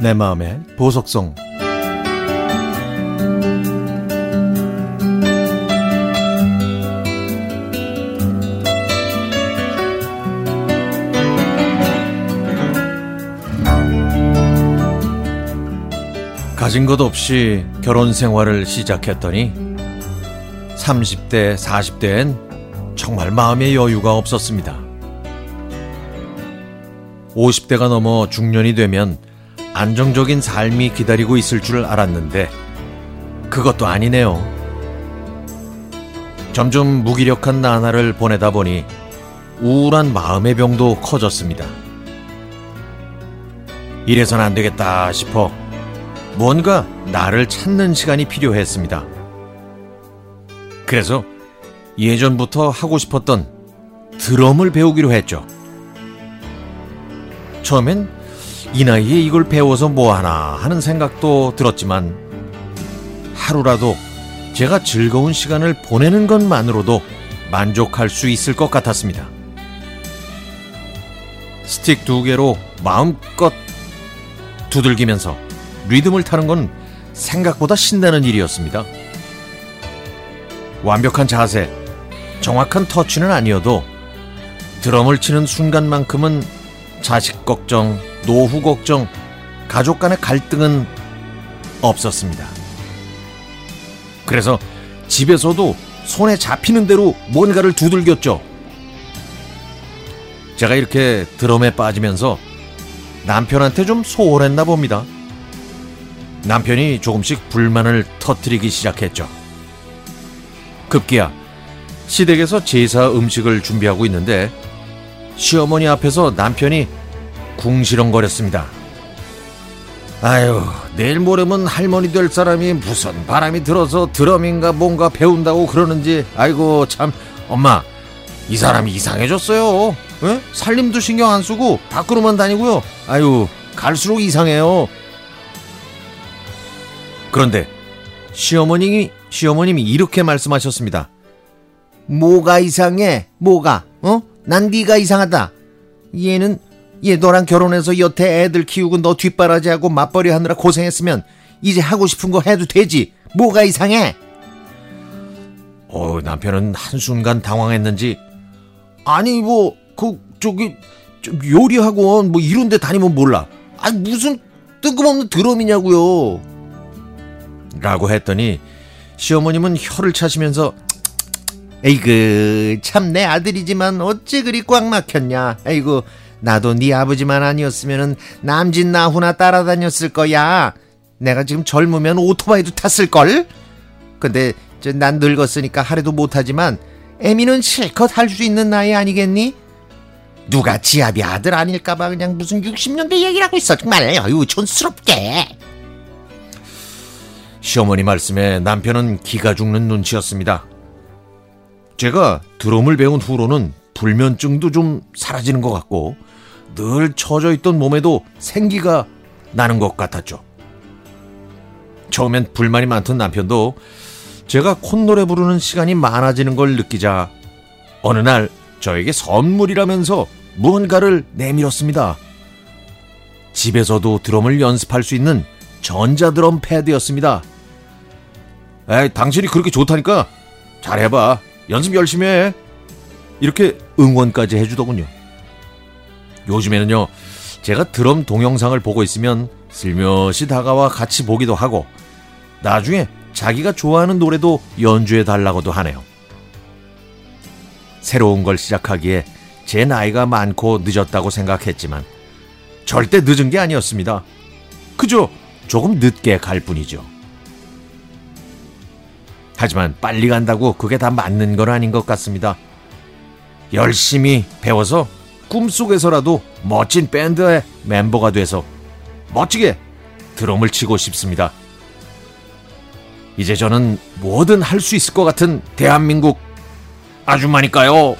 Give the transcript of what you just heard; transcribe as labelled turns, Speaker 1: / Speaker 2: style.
Speaker 1: 내 마음의 보석성. 가진 것 없이 결혼 생활을 시작했더니 30대, 40대엔 정말 마음의 여유가 없었습니다. 50대가 넘어 중년이 되면 안정적인 삶이 기다리고 있을 줄 알았는데 그것도 아니네요. 점점 무기력한 나날을 보내다 보니 우울한 마음의 병도 커졌습니다. 이래선 안 되겠다 싶어 뭔가 나를 찾는 시간이 필요했습니다. 그래서 예전부터 하고 싶었던 드럼을 배우기로 했죠. 처음엔 이 나이에 이걸 배워서 뭐하나 하는 생각도 들었지만 하루라도 제가 즐거운 시간을 보내는 것만으로도 만족할 수 있을 것 같았습니다. 스틱 두 개로 마음껏 두들기면서 리듬을 타는 건 생각보다 신나는 일이었습니다. 완벽한 자세, 정확한 터치는 아니어도 드럼을 치는 순간만큼은 자식 걱정, 노후 걱정, 가족 간의 갈등은 없었습니다. 그래서 집에서도 손에 잡히는 대로 뭔가를 두들겼죠. 제가 이렇게 드럼에 빠지면서 남편한테 좀 소홀했나 봅니다. 남편이 조금씩 불만을 터뜨리기 시작했죠. 급기야 시댁에서 제사 음식을 준비하고 있는데 시어머니 앞에서 남편이 궁시렁거렸습니다. 아유, 내일 모레면 할머니 될 사람이 무슨 바람이 들어서 드럼인가 뭔가 배운다고 그러는지, 아이고, 참, 엄마, 이 사람이 이상해졌어요. 에? 살림도 신경 안 쓰고 밖으로만 다니고요. 아유, 갈수록 이상해요. 그런데 시어머님이 시어머님이 이렇게 말씀하셨습니다. 뭐가 이상해? 뭐가? 어? 난 네가 이상하다. 얘는 얘 너랑 결혼해서 여태 애들 키우고 너 뒷바라지하고 맞벌이 하느라 고생했으면 이제 하고 싶은 거 해도 되지. 뭐가 이상해? 어, 남편은 한순간 당황했는지 아니 뭐 그 저기 요리 학원 뭐 이런 데 다니면 몰라. 아 무슨 뜬금없는 드럼이냐고요. 라고 했더니 시어머님은 혀를 차시면서 에이그 참 내 아들이지만 어째 그리 꽉 막혔냐? 에이구 나도 네 아버지만 아니었으면 남진 나후나 따라다녔을 거야. 내가 지금 젊으면 오토바이도 탔을걸? 근데 난 늙었으니까 하래도 못하지만 애미는 실컷 할 수 있는 나이 아니겠니? 누가 지아비 아들 아닐까봐 그냥 무슨 60년대 얘기를 하고 있어 정말. 어유 촌스럽게 시어머니 말씀에 남편은 기가 죽는 눈치였습니다. 제가 드럼을 배운 후로는 불면증도 좀 사라지는 것 같고 늘 처져 있던 몸에도 생기가 나는 것 같았죠. 처음엔 불만이 많던 남편도 제가 콧노래 부르는 시간이 많아지는 걸 느끼자 어느 날 저에게 선물이라면서 무언가를 내밀었습니다. 집에서도 드럼을 연습할 수 있는 전자드럼 패드였습니다. 에이, 당신이 그렇게 좋다니까 잘해봐. 연습 열심히 해. 이렇게 응원까지 해주더군요. 요즘에는요, 제가 드럼 동영상을 보고 있으면 슬며시 다가와 같이 보기도 하고, 나중에 자기가 좋아하는 노래도 연주해 달라고도 하네요. 새로운 걸 시작하기에 제 나이가 많고 늦었다고 생각했지만, 절대 늦은 게 아니었습니다. 그저 조금 늦게 갈 뿐이죠. 하지만 빨리 간다고 그게 다 맞는 건 아닌 것 같습니다. 열심히 배워서 꿈속에서라도 멋진 밴드의 멤버가 돼서 멋지게 드럼을 치고 싶습니다. 이제 저는 뭐든 할 수 있을 것 같은 대한민국 아줌마니까요.